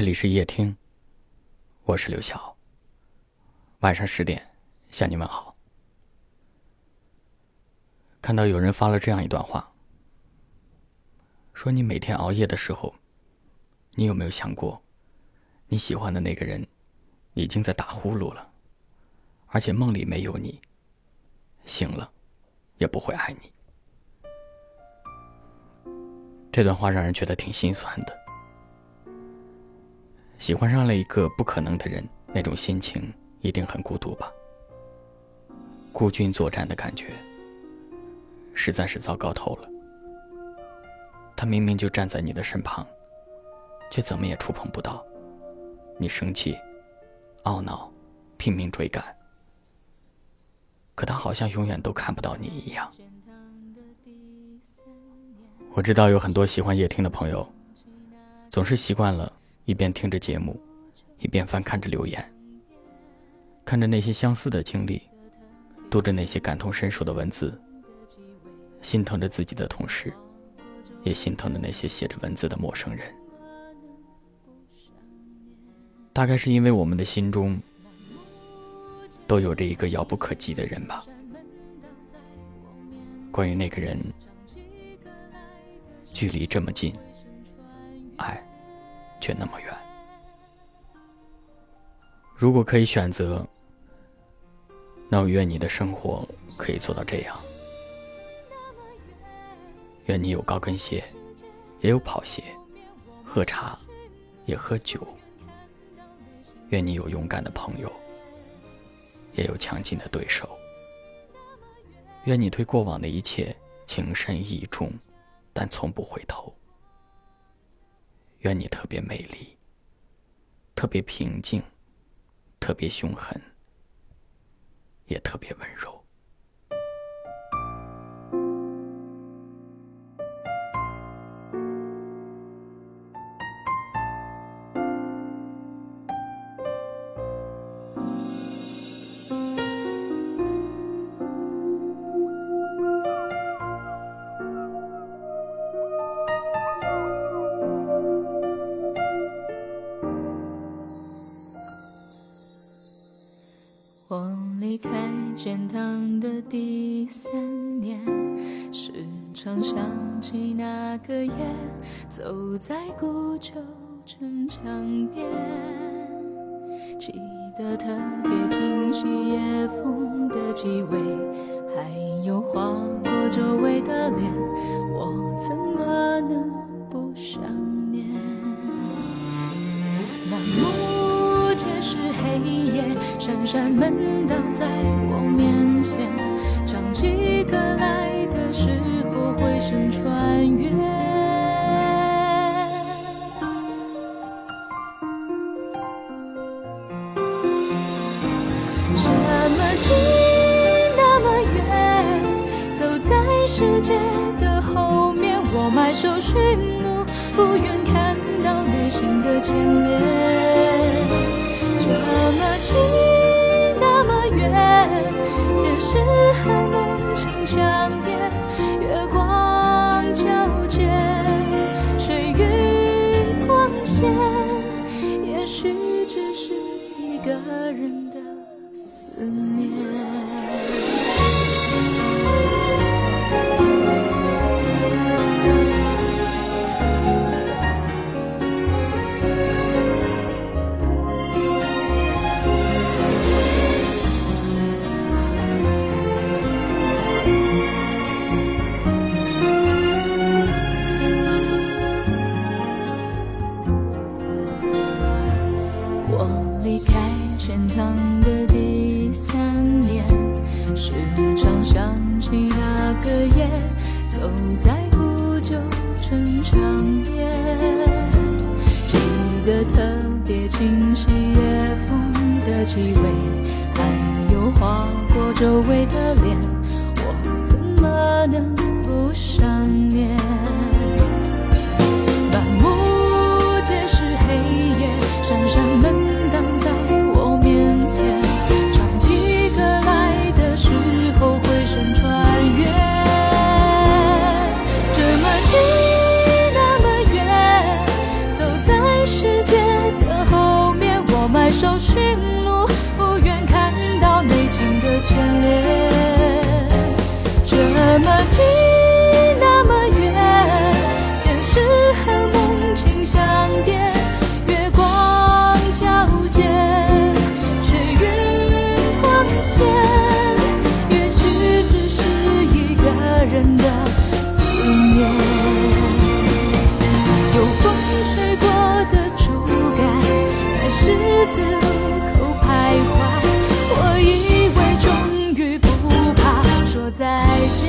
这里是夜听，我是刘晓。晚上十点向你问好。看到有人发了这样一段话，说你每天熬夜的时候，你有没有想过，你喜欢的那个人已经在打呼噜了，而且梦里没有你，醒了也不会爱你。这段话让人觉得挺心酸的。喜欢上了一个不可能的人，那种心情一定很孤独吧？孤军作战的感觉，实在是糟糕透了。他明明就站在你的身旁，却怎么也触碰不到。你生气、懊恼、拼命追赶，可他好像永远都看不到你一样。我知道有很多喜欢夜听的朋友，总是习惯了一边听着节目，一边翻看着留言，看着那些相似的经历，读着那些感同身受的文字，心疼着自己的同时，也心疼着那些写着文字的陌生人。大概是因为我们的心中都有着一个遥不可及的人吧。关于那个人。距离这么近，却那么远。如果可以选择，那我愿你的生活可以做到这样：愿你有高跟鞋，也有跑鞋；喝茶，也喝酒；愿你有勇敢的朋友，也有强劲的对手；愿你对过往的一切情深意重。但从不回头。愿你特别美丽，特别平静，特别凶狠，也特别温柔。离开天堂的第三年，时常想起那个夜，走在古旧城墙边，记得特别清晰夜风的气味，还有划过周围的脸，扇扇门挡在我面前，唱起歌来的时候，回声穿越。这么近，那么远，走在世界的后面，我埋首寻路，不愿看到内心的牵连。是和梦境相叠，月光皎洁，水云光线，也许只是一个人的思念。长夜，记得特别清晰夜风的气味，还有划过周围的脸，我怎么能不想念？手寻路，不愿看到内心的牵连。再见。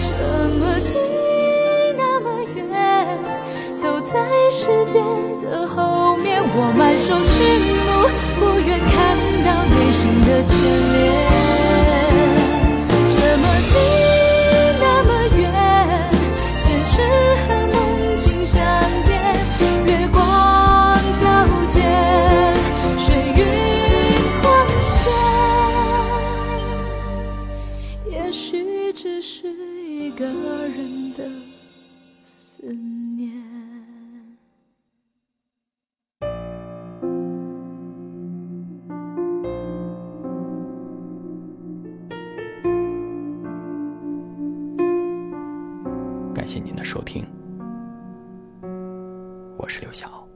这么近，那么远，走在世界的后面，我满手寻路，不愿看到内心的牵连。感谢您的收听，我是刘晓。